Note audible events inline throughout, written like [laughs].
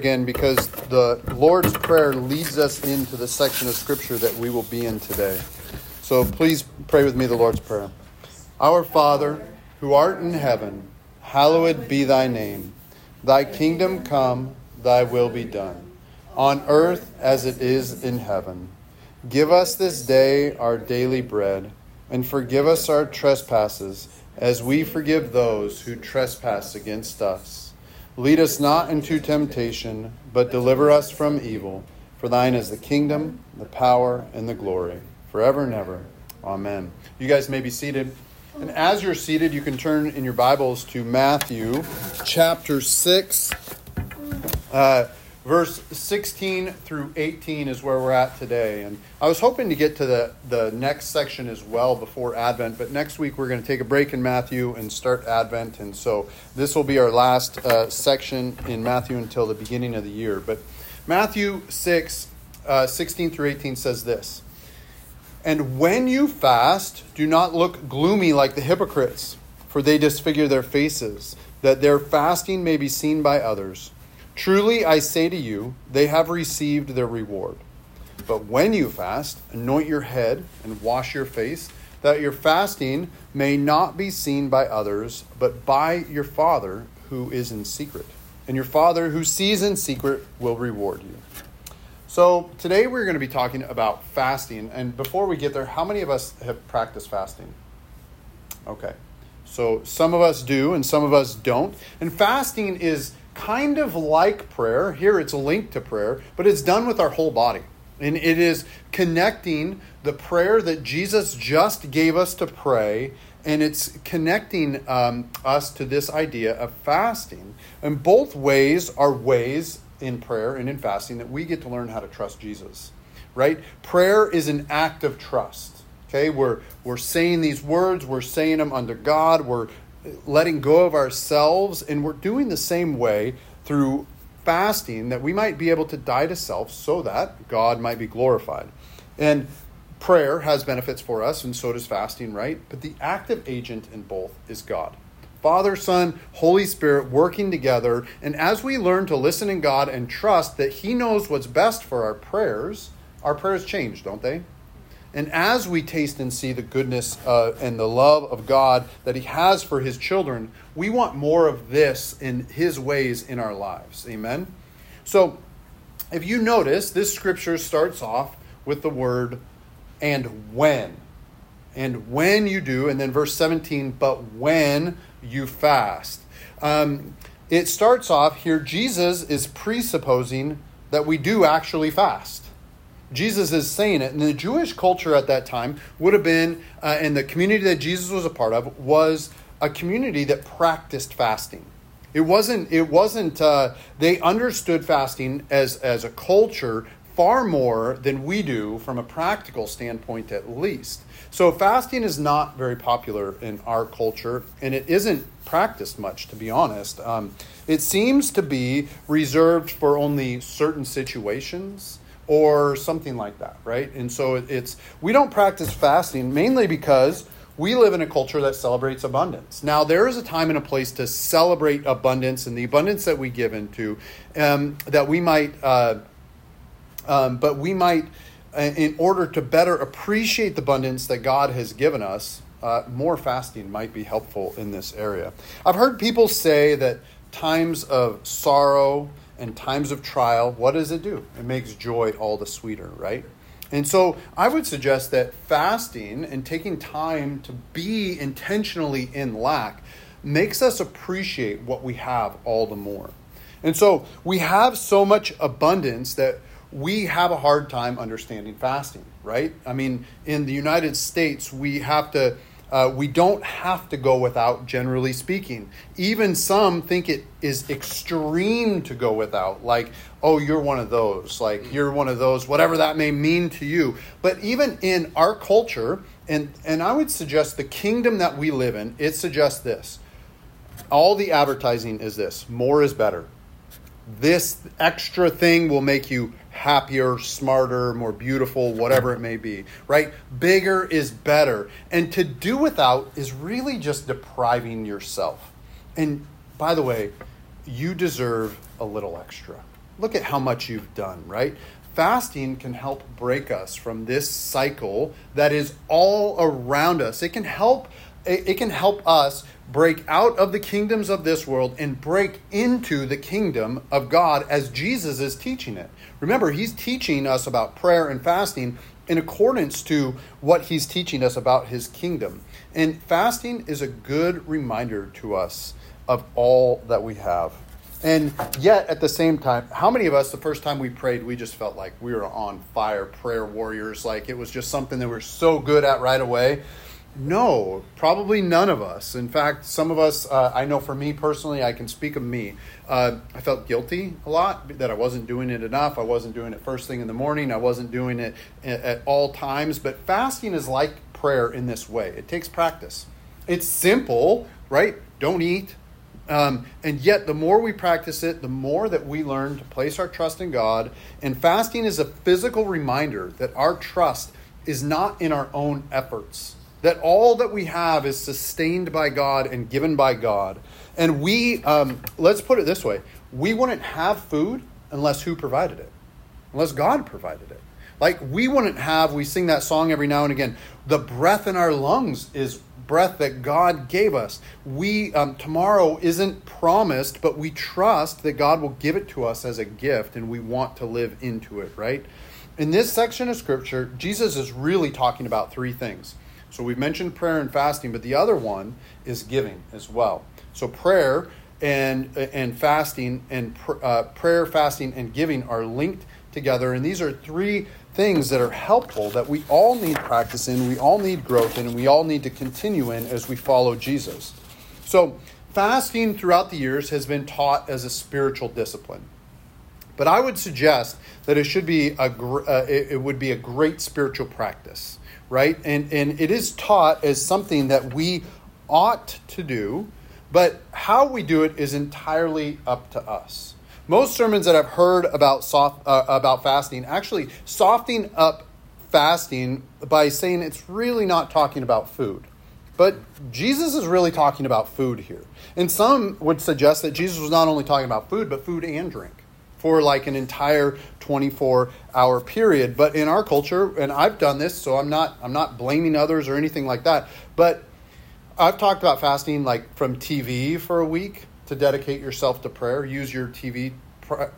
again because the Lord's Prayer leads us into the section of Scripture that we will be in today. So please pray with me the Lord's Prayer. Our Father, who art in heaven, hallowed be thy name. Thy kingdom come, thy will be done, on earth as it is in heaven. Give us this day our daily bread, and forgive us our trespasses, as we forgive those who trespass against us Lead us not into temptation, but deliver us from evil. For thine is the kingdom, the power, and the glory, forever and ever. Amen. You guys may be seated. And as you're seated, you can turn in your Bibles to Matthew chapter 6. Uh, verse 16 through 18 is where we're at today. And I was hoping to get to the, the next section as well before Advent, but next week we're going to take a break in Matthew and start Advent. And so this will be our last uh, section in Matthew until the beginning of the year. But Matthew 6, uh, 16 through 18 says this And when you fast, do not look gloomy like the hypocrites, for they disfigure their faces, that their fasting may be seen by others. Truly I say to you, they have received their reward. But when you fast, anoint your head and wash your face, that your fasting may not be seen by others, but by your Father who is in secret. And your Father who sees in secret will reward you. So today we're going to be talking about fasting. And before we get there, how many of us have practiced fasting? Okay. So some of us do and some of us don't. And fasting is kind of like prayer. Here it's a link to prayer, but it's done with our whole body. And it is connecting the prayer that Jesus just gave us to pray, and it's connecting um, us to this idea of fasting. And both ways are ways in prayer and in fasting that we get to learn how to trust Jesus, right? Prayer is an act of trust. Okay, we're, we're saying these words, we're saying them under God, we're letting go of ourselves, and we're doing the same way through fasting that we might be able to die to self so that God might be glorified. And prayer has benefits for us, and so does fasting, right? But the active agent in both is God. Father, Son, Holy Spirit working together. And as we learn to listen in God and trust that He knows what's best for our prayers, our prayers change, don't they? And as we taste and see the goodness uh, and the love of God that He has for His children, we want more of this in His ways in our lives. Amen? So, if you notice, this scripture starts off with the word and when. And when you do, and then verse 17, but when you fast. Um, it starts off here, Jesus is presupposing that we do actually fast. Jesus is saying it. And the Jewish culture at that time would have been, uh, and the community that Jesus was a part of was a community that practiced fasting. It wasn't. It wasn't. Uh, they understood fasting as as a culture far more than we do from a practical standpoint, at least. So fasting is not very popular in our culture, and it isn't practiced much, to be honest. Um, it seems to be reserved for only certain situations or something like that, right? And so it's we don't practice fasting mainly because we live in a culture that celebrates abundance. Now, there is a time and a place to celebrate abundance and the abundance that we give into, um, that we might, uh, um, but we might, uh, in order to better appreciate the abundance that God has given us, uh, more fasting might be helpful in this area. I've heard people say that times of sorrow and times of trial, what does it do? It makes joy all the sweeter, right? And so I would suggest that fasting and taking time to be intentionally in lack makes us appreciate what we have all the more. And so we have so much abundance that we have a hard time understanding fasting, right? I mean, in the United States, we have to uh, we don't have to go without, generally speaking. Even some think it is extreme to go without, like, oh, you're one of those, like, you're one of those, whatever that may mean to you. But even in our culture, and, and I would suggest the kingdom that we live in, it suggests this. All the advertising is this more is better. This extra thing will make you happier, smarter, more beautiful, whatever it may be, right? Bigger is better. And to do without is really just depriving yourself. And by the way, you deserve a little extra. look at how much you've done, right? Fasting can help break us from this cycle that is all around us. It can help it can help us break out of the kingdoms of this world and break into the kingdom of God as Jesus is teaching it. Remember, he's teaching us about prayer and fasting in accordance to what he's teaching us about his kingdom. And fasting is a good reminder to us of all that we have. And yet, at the same time, how many of us, the first time we prayed, we just felt like we were on fire, prayer warriors, like it was just something that we are so good at right away? No, probably none of us. In fact, some of us, uh, I know for me personally, I can speak of me. Uh, I felt guilty a lot that I wasn't doing it enough. I wasn't doing it first thing in the morning. I wasn't doing it at, all times. But fasting is like prayer in this way it takes practice. It's simple, right? Don't eat, um, and yet, the more we practice it, the more that we learn to place our trust in God. And fasting is a physical reminder that our trust is not in our own efforts, that all that we have is sustained by God and given by God. And we, um, let's put it this way we wouldn't have food unless who provided it? Unless God provided it. Like we wouldn't have, we sing that song every now and again, the breath in our lungs is breath that God gave us. We um, tomorrow isn't promised, but we trust that God will give it to us as a gift, and we want to live into it. Right? In this section of Scripture, Jesus is really talking about three things. So we've mentioned prayer and fasting, but the other one is giving as well. So prayer and and fasting and pr- uh, prayer, fasting, and giving are linked together, and these are three things that are helpful that we all need practice in, we all need growth in, and we all need to continue in as we follow Jesus. So, fasting throughout the years has been taught as a spiritual discipline. But I would suggest that it should be a uh, it would be a great spiritual practice, right? And and it is taught as something that we ought to do, but how we do it is entirely up to us. Most sermons that I've heard about soft, uh, about fasting actually softening up fasting by saying it's really not talking about food. But Jesus is really talking about food here. And some would suggest that Jesus was not only talking about food, but food and drink for like an entire 24 hour period. But in our culture, and I've done this, so I'm not I'm not blaming others or anything like that. But I've talked about fasting like from TV for a week to dedicate yourself to prayer. Use your TV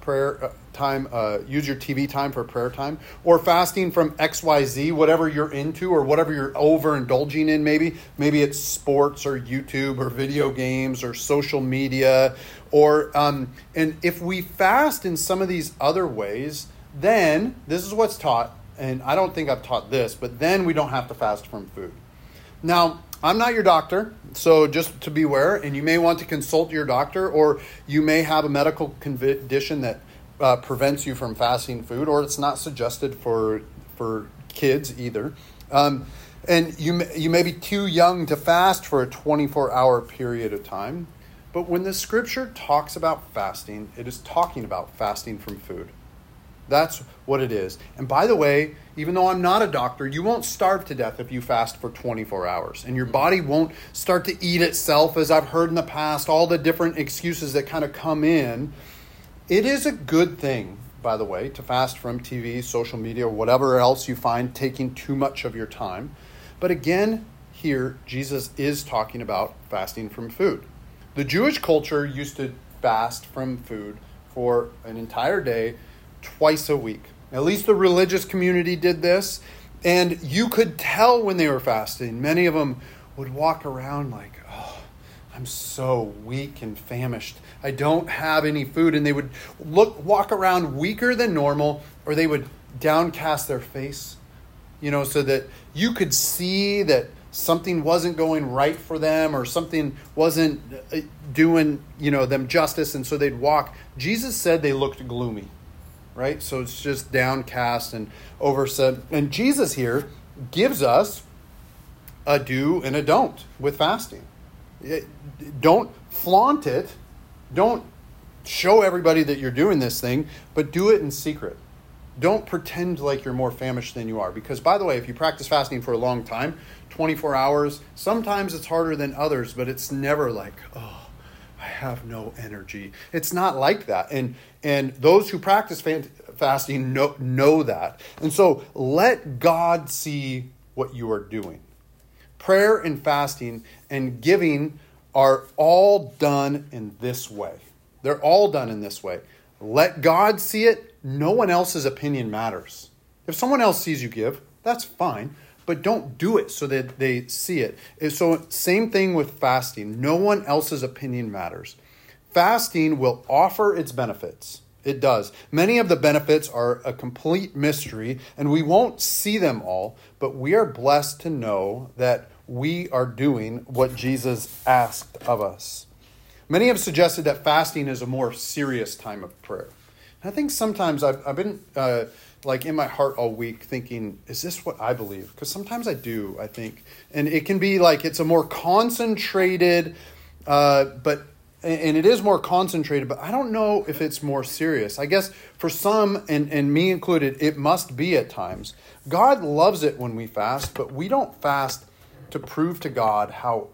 prayer uh, time, uh, use your TV time for prayer time, or fasting from XYZ, whatever you're into or whatever you're overindulging in, maybe. Maybe it's sports or YouTube or video games or social media. Or, um, and if we fast in some of these other ways, then this is what's taught, and I don't think I've taught this, but then we don't have to fast from food. Now, I'm not your doctor, so just to be aware, and you may want to consult your doctor, or you may have a medical condition that uh, prevents you from fasting food, or it's not suggested for for kids either. Um, and you you may be too young to fast for a 24 hour period of time. But when the scripture talks about fasting, it is talking about fasting from food. That's what it is. And by the way, even though I'm not a doctor, you won't starve to death if you fast for 24 hours. And your body won't start to eat itself, as I've heard in the past, all the different excuses that kind of come in. It is a good thing, by the way, to fast from TV, social media, whatever else you find taking too much of your time. But again, here, Jesus is talking about fasting from food. The Jewish culture used to fast from food for an entire day twice a week. At least the religious community did this. And you could tell when they were fasting. Many of them would walk around like, oh, I'm so weak and famished. I don't have any food. And they would look, walk around weaker than normal, or they would downcast their face, you know, so that you could see that something wasn't going right for them or something wasn't uh, doing, you know, them justice. And so they'd walk. Jesus said they looked gloomy right? So it's just downcast and overset. And Jesus here gives us a do and a don't with fasting. Don't flaunt it. Don't show everybody that you're doing this thing, but do it in secret. Don't pretend like you're more famished than you are. Because, by the way, if you practice fasting for a long time, 24 hours, sometimes it's harder than others, but it's never like, oh, I have no energy. It's not like that. And and those who practice fasting know, know that. And so let God see what you are doing. Prayer and fasting and giving are all done in this way. They're all done in this way. Let God see it. No one else's opinion matters. If someone else sees you give, that's fine, but don't do it so that they see it. So, same thing with fasting. No one else's opinion matters. Fasting will offer its benefits. It does. Many of the benefits are a complete mystery, and we won't see them all, but we are blessed to know that we are doing what Jesus asked of us. Many have suggested that fasting is a more serious time of prayer. And I think sometimes I've, I've been uh, like in my heart all week thinking, is this what I believe? Because sometimes I do, I think. And it can be like it's a more concentrated, uh, but and it is more concentrated, but I don't know if it's more serious. I guess for some, and, and me included, it must be at times. God loves it when we fast, but we don't fast to prove to God how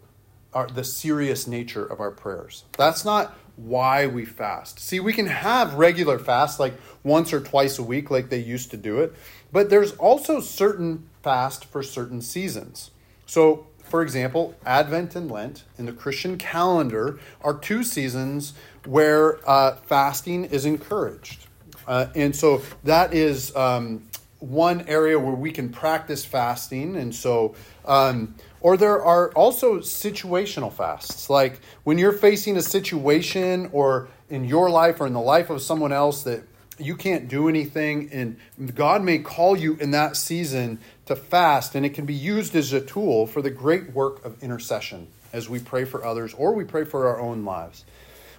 our, the serious nature of our prayers. That's not why we fast. See, we can have regular fasts like once or twice a week, like they used to do it, but there's also certain fast for certain seasons. So, for example, Advent and Lent in the Christian calendar are two seasons where uh, fasting is encouraged. Uh, and so that is um, one area where we can practice fasting. And so, um, or there are also situational fasts, like when you're facing a situation or in your life or in the life of someone else that you can't do anything, and God may call you in that season to fast, and it can be used as a tool for the great work of intercession as we pray for others or we pray for our own lives.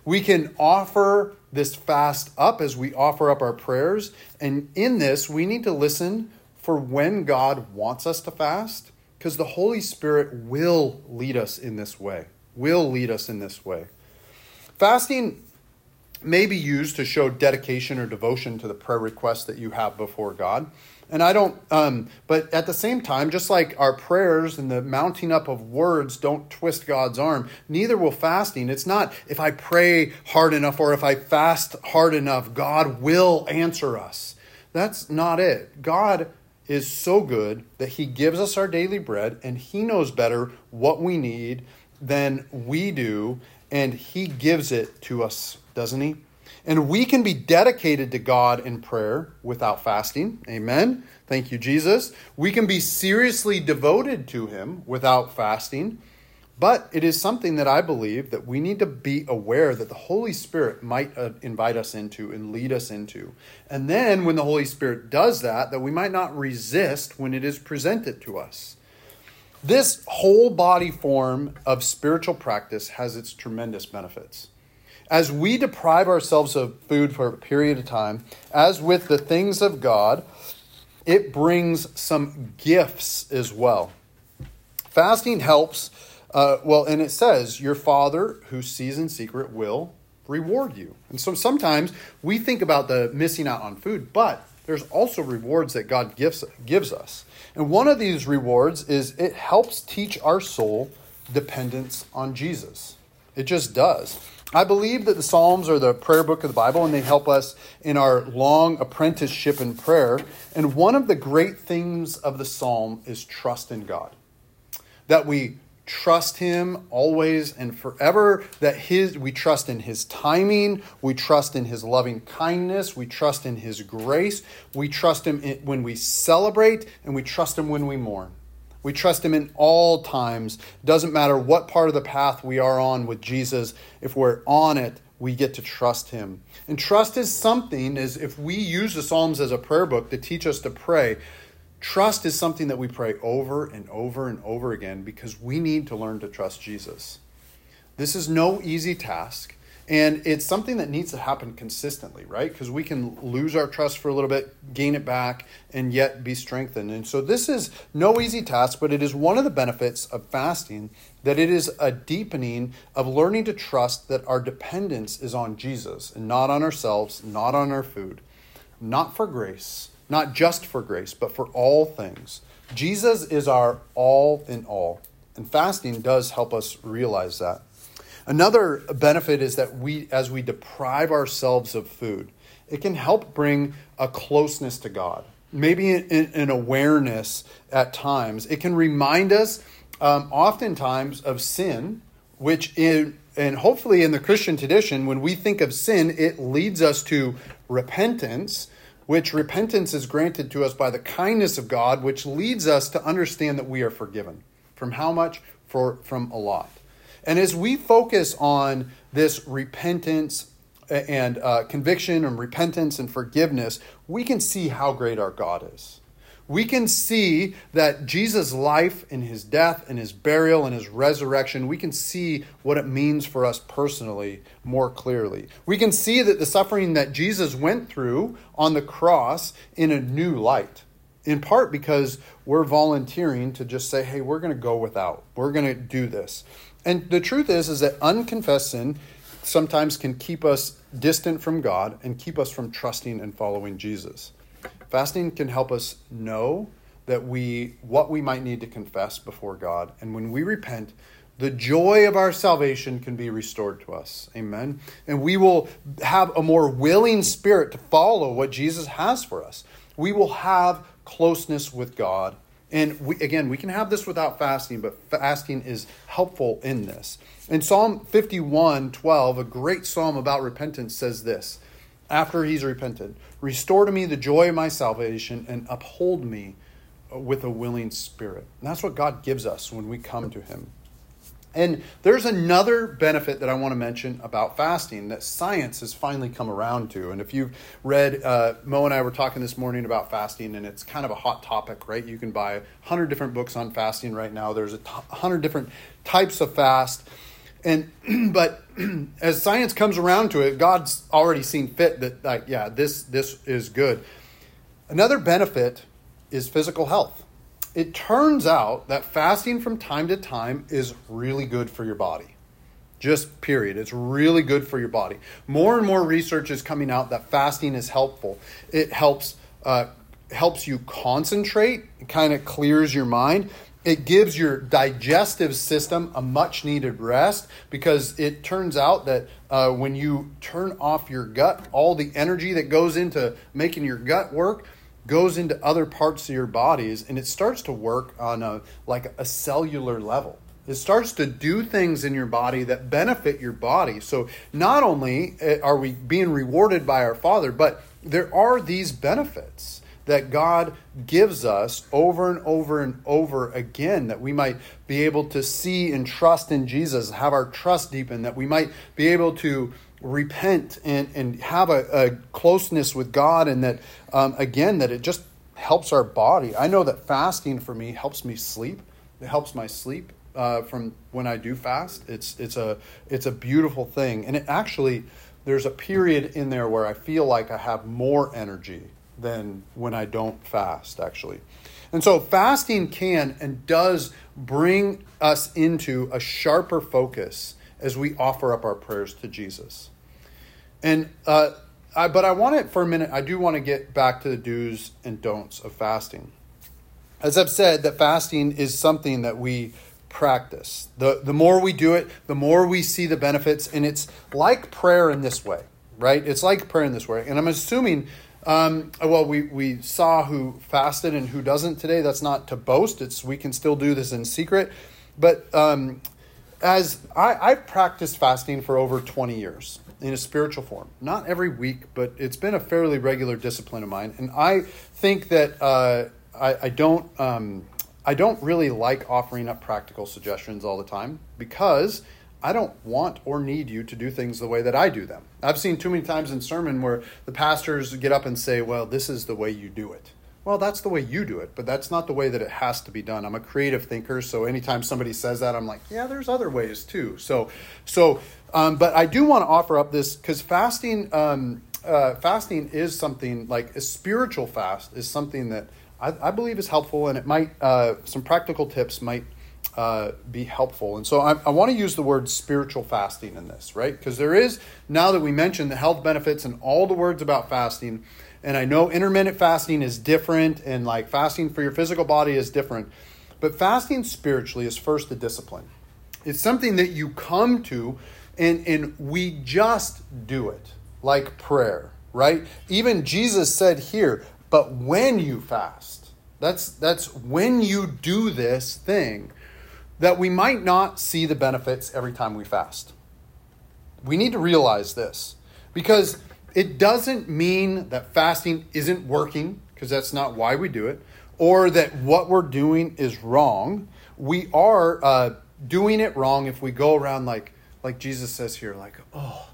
We can offer this fast up as we offer up our prayers, and in this, we need to listen for when God wants us to fast because the Holy Spirit will lead us in this way, will lead us in this way. Fasting may be used to show dedication or devotion to the prayer request that you have before God. And I don't, um, but at the same time, just like our prayers and the mounting up of words don't twist God's arm, neither will fasting. It's not if I pray hard enough or if I fast hard enough, God will answer us. That's not it. God is so good that he gives us our daily bread and he knows better what we need than we do and he gives it to us, doesn't he? And we can be dedicated to God in prayer without fasting. Amen. Thank you, Jesus. We can be seriously devoted to him without fasting. But it is something that I believe that we need to be aware that the Holy Spirit might uh, invite us into and lead us into. And then when the Holy Spirit does that, that we might not resist when it is presented to us. This whole body form of spiritual practice has its tremendous benefits. As we deprive ourselves of food for a period of time, as with the things of God, it brings some gifts as well. Fasting helps uh, well, and it says, Your Father who sees in secret will reward you. And so sometimes we think about the missing out on food, but there's also rewards that God gives, gives us. And one of these rewards is it helps teach our soul dependence on Jesus. It just does. I believe that the Psalms are the prayer book of the Bible and they help us in our long apprenticeship in prayer. And one of the great things of the Psalm is trust in God. That we trust him always and forever that his we trust in his timing we trust in his loving kindness we trust in his grace we trust him when we celebrate and we trust him when we mourn. We trust him in all times. Doesn't matter what part of the path we are on with jesus if we're on it we get to trust him. And trust is something is if we use the psalms as a prayer book to teach us to pray Trust is something that we pray over and over and over again because we need to learn to trust Jesus. This is no easy task, and it's something that needs to happen consistently, right? Because we can lose our trust for a little bit, gain it back, and yet be strengthened. And so this is no easy task, but it is one of the benefits of fasting that it is a deepening of learning to trust that our dependence is on Jesus and not on ourselves, not on our food, not for grace not just for grace, but for all things. Jesus is our all in all. And fasting does help us realize that. Another benefit is that we, as we deprive ourselves of food, it can help bring a closeness to God. Maybe an awareness at times. It can remind us, um, oftentimes, of sin, which in and hopefully in the Christian tradition, when we think of sin, it leads us to repentance, which repentance is granted to us by the kindness of God, which leads us to understand that we are forgiven. From how much? For from a lot. And as we focus on this repentance and uh, conviction and repentance and forgiveness, we can see how great our God is we can see that Jesus' life and his death and his burial and his resurrection, we can see what it means for us personally more clearly. We can see that the suffering that Jesus went through on the cross in a new light, in part because we're volunteering to just say, hey, we're going to go without. We're going to do this. And the truth is, is that unconfessed sin sometimes can keep us distant from God and keep us from trusting and following Jesus. Fasting can help us know that we what we might need to confess before God. And when we repent, the joy of our salvation can be restored to us. Amen. And we will have a more willing spirit to follow what Jesus has for us. We will have closeness with God. And we, again, we can have this without fasting, but fasting is helpful in this. In Psalm 51 12, a great psalm about repentance says this after he's repented Restore to me the joy of my salvation and uphold me with a willing spirit. And that's what God gives us when we come to him. And there's another benefit that I want to mention about fasting that science has finally come around to. And if you've read, uh, Mo and I were talking this morning about fasting, and it's kind of a hot topic, right? You can buy 100 different books on fasting right now. There's a 100 different types of fast. And [clears throat] but [clears throat] as science comes around to it, God's already seen fit that like yeah, this this is good. Another benefit is physical health. It turns out that fasting from time to time is really good for your body. Just period. It's really good for your body. More and more research is coming out that fasting is helpful. It helps uh, helps you concentrate, it kind of clears your mind it gives your digestive system a much needed rest because it turns out that uh, when you turn off your gut, all the energy that goes into making your gut work goes into other parts of your bodies and it starts to work on a like a cellular level. It starts to do things in your body that benefit your body. So not only uh, are we being rewarded by our Father, but there are these benefits that God gives us over and over and over again, that we might be able to see and trust in Jesus, have our trust deepen, that we might be able to repent and, and have a, a closeness with God, and that, um, again, that it just helps our body. I know that fasting for me helps me sleep, it helps my sleep. Uh, from when I do fast, it's it's a it's a beautiful thing, and it actually there's a period in there where I feel like I have more energy than when I don't fast, actually. And so fasting can and does bring us into a sharper focus as we offer up our prayers to Jesus. And uh, I, but I want it for a minute. I do want to get back to the do's and don'ts of fasting. As I've said, that fasting is something that we practice. The the more we do it, the more we see the benefits, and it's like prayer in this way, right? It's like prayer in this way. And I'm assuming um, well, we, we saw who fasted and who doesn't today. That's not to boast. It's we can still do this in secret. But um, as I, I've practiced fasting for over 20 years in a spiritual form, not every week, but it's been a fairly regular discipline of mine. And I think that uh, I, I, don't um, I don't really like offering up practical suggestions all the time because I don't want or need you to do things the way that I do them. I've seen too many times in sermon where the pastors get up and say, "Well, this is the way you do it." Well, that's the way you do it, but that's not the way that it has to be done. I'm a creative thinker, so anytime somebody says that, I'm like, "Yeah, there's other ways too." So, so, um, but I do want to offer up this because fasting, um, uh, fasting is something like a spiritual fast is something that I, I believe is helpful, and it might uh, some practical tips might uh, be helpful. And so I, I want to use the word spiritual fasting in this, right? Because there is, now that we mentioned the health benefits and all the words about fasting, and I know intermittent fasting is different and like fasting for your physical body is different, but fasting spiritually is first a discipline. It's something that you come to and and we just do it like prayer, right? Even Jesus said here, but when you fast, that's that's when you do this thing that we might not see the benefits every time we fast. We need to realize this because it doesn't mean that fasting isn't working because that's not why we do it or that what we're doing is wrong. We are uh, doing it wrong if we go around like like Jesus says here, like, oh,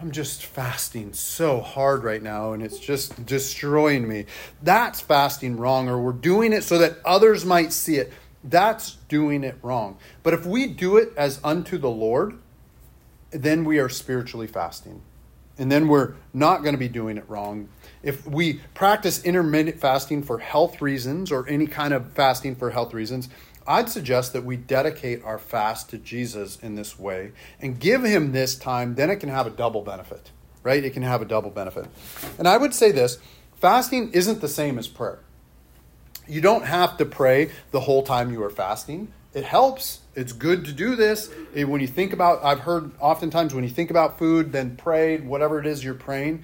I'm just fasting so hard right now and it's just destroying me. That's fasting wrong, or we're doing it so that others might see it. That's doing it wrong. But if we do it as unto the Lord, then we are spiritually fasting. And then we're not going to be doing it wrong. If we practice intermittent fasting for health reasons or any kind of fasting for health reasons, I'd suggest that we dedicate our fast to Jesus in this way and give him this time, then it can have a double benefit, right? It can have a double benefit. And I would say this fasting isn't the same as prayer. You don't have to pray the whole time you are fasting. It helps. It's good to do this. When you think about, I've heard oftentimes when you think about food, then pray, whatever it is you're praying.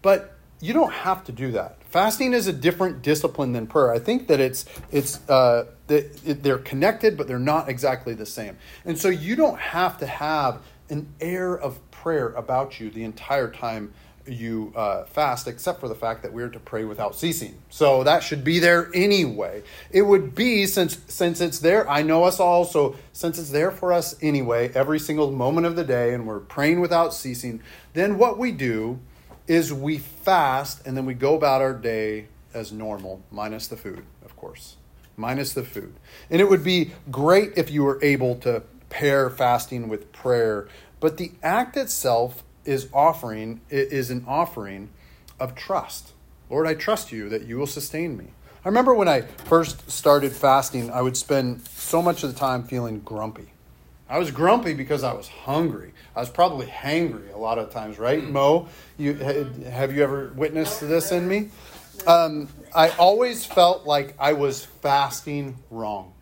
But you don't have to do that. Fasting is a different discipline than prayer. I think that it's it's uh, they're connected, but they're not exactly the same. And so you don't have to have an air of prayer about you the entire time you uh, fast, except for the fact that we're to pray without ceasing. So that should be there anyway. It would be since since it's there. I know us all, so since it's there for us anyway, every single moment of the day, and we're praying without ceasing. Then what we do is we fast and then we go about our day as normal, minus the food, of course. Minus the food. And it would be great if you were able to pair fasting with prayer, but the act itself is offering is an offering of trust. Lord, I trust you that you will sustain me. I remember when I first started fasting, I would spend so much of the time feeling grumpy. I was grumpy because I was hungry. I was probably hangry a lot of times, right? Mo, you have you ever witnessed this in me? Um, I always felt like I was fasting wrong,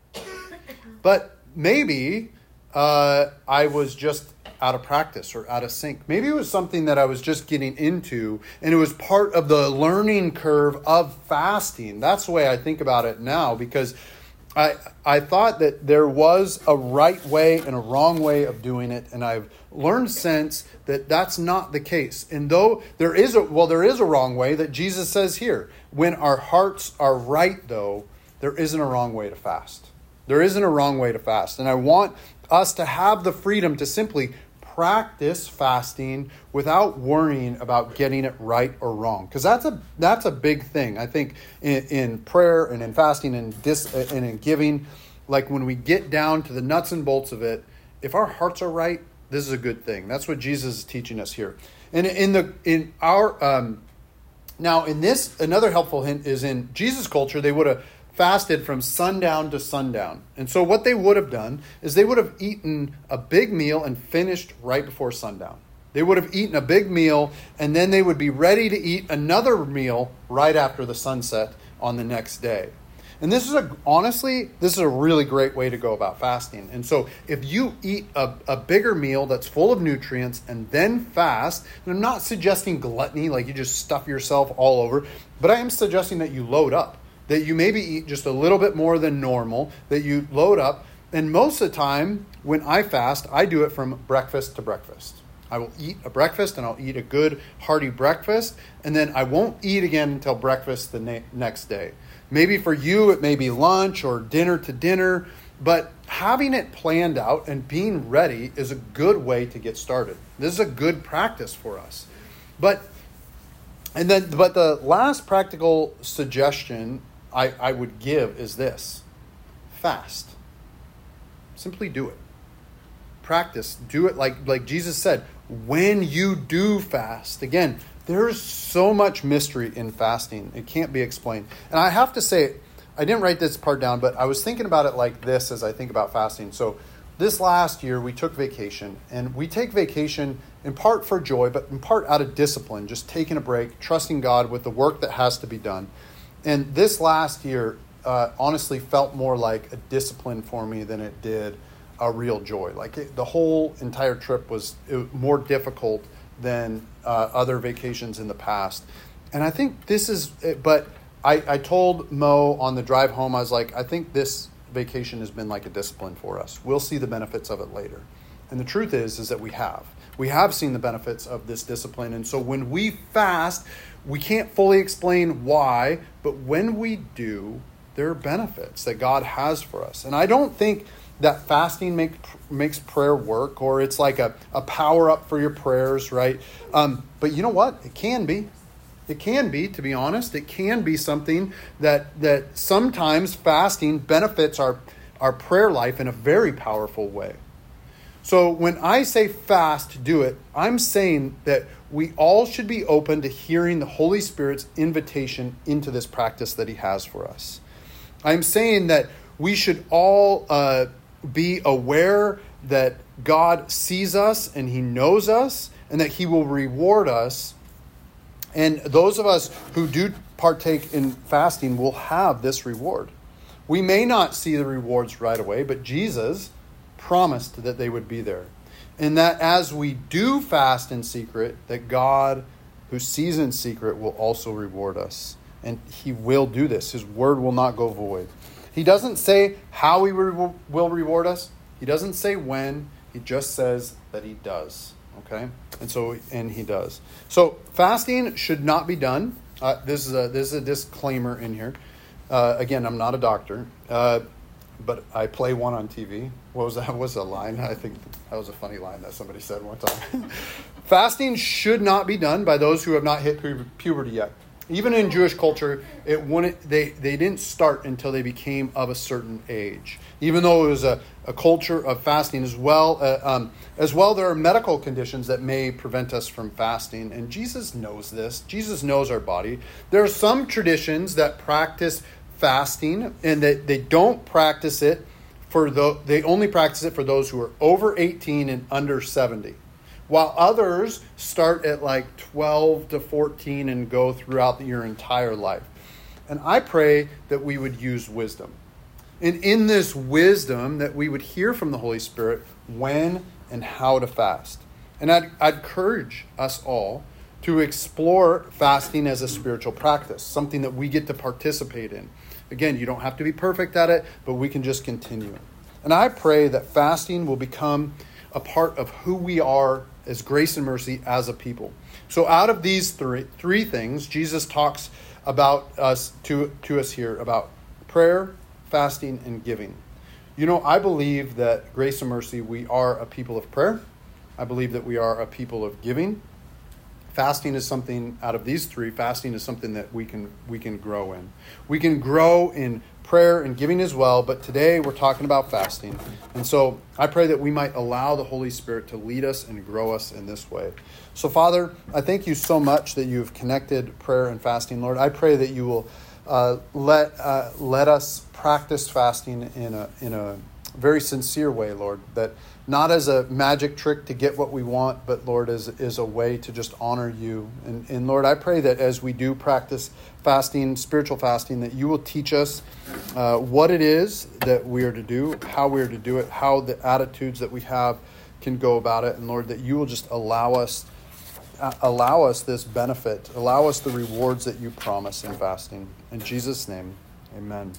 but maybe uh, I was just out of practice or out of sync. Maybe it was something that I was just getting into, and it was part of the learning curve of fasting. That's the way I think about it now because I, I thought that there was a right way and a wrong way of doing it, and I've learned since that that's not the case. And though there is a well, there is a wrong way that Jesus says here. When our hearts are right, though, there isn't a wrong way to fast. There isn't a wrong way to fast, and I want us to have the freedom to simply practice fasting without worrying about getting it right or wrong. Because that's a that's a big thing. I think in, in prayer and in fasting and dis, and in giving like when we get down to the nuts and bolts of it if our hearts are right this is a good thing. That's what jesus is teaching us here. And in the in our um, now in this another helpful hint is in jesus culture they would have fasted from sundown to sundown. And so, what they would have done is they would have eaten a big meal and finished right before sundown. They would have eaten a big meal and then they would be ready to eat another meal right after the sunset on the next day. And this is a honestly, this is a really great way to go about fasting. And so, if you eat a, a bigger meal that's full of nutrients and then fast, and I'm not suggesting gluttony, like you just stuff yourself all over, but I am suggesting that you load up that you maybe eat just a little bit more than normal, that you load up. And most of the time, when I fast, I do it from breakfast to breakfast. I will eat a breakfast and I'll eat a good hearty breakfast, and then I won't eat again until breakfast the na- next day. Maybe for you, it may be lunch or dinner to dinner, but having it planned out and being ready is a good way to get started. This is a good practice for us. But and then but the last practical suggestion I, I would give is this fast. Simply do it. Practice. Do it like, like Jesus said. When you do fast, again, there's so much mystery in fasting. It can't be explained. And I have to say, I didn't write this part down, but I was thinking about it like this as I think about fasting. So, this last year, we took vacation, and we take vacation in part for joy, but in part out of discipline, just taking a break, trusting God with the work that has to be done. And this last year, uh, honestly, felt more like a discipline for me than it did a real joy. Like it, the whole entire trip was more difficult than uh, other vacations in the past. And I think this is, but I, I told Mo on the drive home, I was like, I think this vacation has been like a discipline for us. We'll see the benefits of it later. And the truth is, is that we have. We have seen the benefits of this discipline. And so when we fast, we can't fully explain why, but when we do, there are benefits that God has for us. And I don't think that fasting make, makes prayer work or it's like a, a power up for your prayers, right? Um, but you know what? It can be. It can be, to be honest, it can be something that that sometimes fasting benefits our our prayer life in a very powerful way. So when I say fast, do it, I'm saying that we all should be open to hearing the Holy Spirit's invitation into this practice that He has for us. I'm saying that we should all uh, be aware that God sees us and He knows us and that He will reward us. And those of us who do partake in fasting will have this reward. We may not see the rewards right away, but Jesus promised that they would be there. And that as we do fast in secret, that God, who sees in secret, will also reward us. And He will do this. His word will not go void. He doesn't say how He will reward us, He doesn't say when. He just says that He does. Okay? And so, and He does. So, fasting should not be done. Uh, this, is a, this is a disclaimer in here. Uh, again, I'm not a doctor. Uh, but I play one on TV. What was that? [laughs] Was a line? I think that was a funny line that somebody said one time. [laughs] Fasting should not be done by those who have not hit pu- puberty yet. Even in Jewish culture, it wouldn't, they, they didn't start until they became of a certain age. Even though it was a, a culture of fasting as well, uh, um, as well, there are medical conditions that may prevent us from fasting. And Jesus knows this. Jesus knows our body. There are some traditions that practice fasting and that they don't practice it for the, they only practice it for those who are over 18 and under 70 while others start at like 12 to 14 and go throughout your entire life. And i pray that we would use wisdom. And in this wisdom that we would hear from the holy spirit when and how to fast. And i'd, I'd encourage us all to explore fasting as a spiritual practice something that we get to participate in Again, you don't have to be perfect at it, but we can just continue. And I pray that fasting will become a part of who we are as grace and mercy as a people. So out of these three three things, Jesus talks about us to, to us here about prayer, fasting, and giving. You know, I believe that grace and mercy, we are a people of prayer. I believe that we are a people of giving fasting is something out of these three fasting is something that we can we can grow in. We can grow in prayer and giving as well but today we're talking about fasting. And so i pray that we might allow the holy spirit to lead us and grow us in this way. So father i thank you so much that you've connected prayer and fasting lord. I pray that you will uh, let uh, let us practice fasting in a in a very sincere way lord that not as a magic trick to get what we want, but Lord, as is a way to just honor you. And, and Lord, I pray that as we do practice fasting, spiritual fasting, that you will teach us uh, what it is that we are to do, how we are to do it, how the attitudes that we have can go about it, and Lord, that you will just allow us. Uh, allow us this benefit. Allow us the rewards that you promise in fasting. In Jesus' name, amen.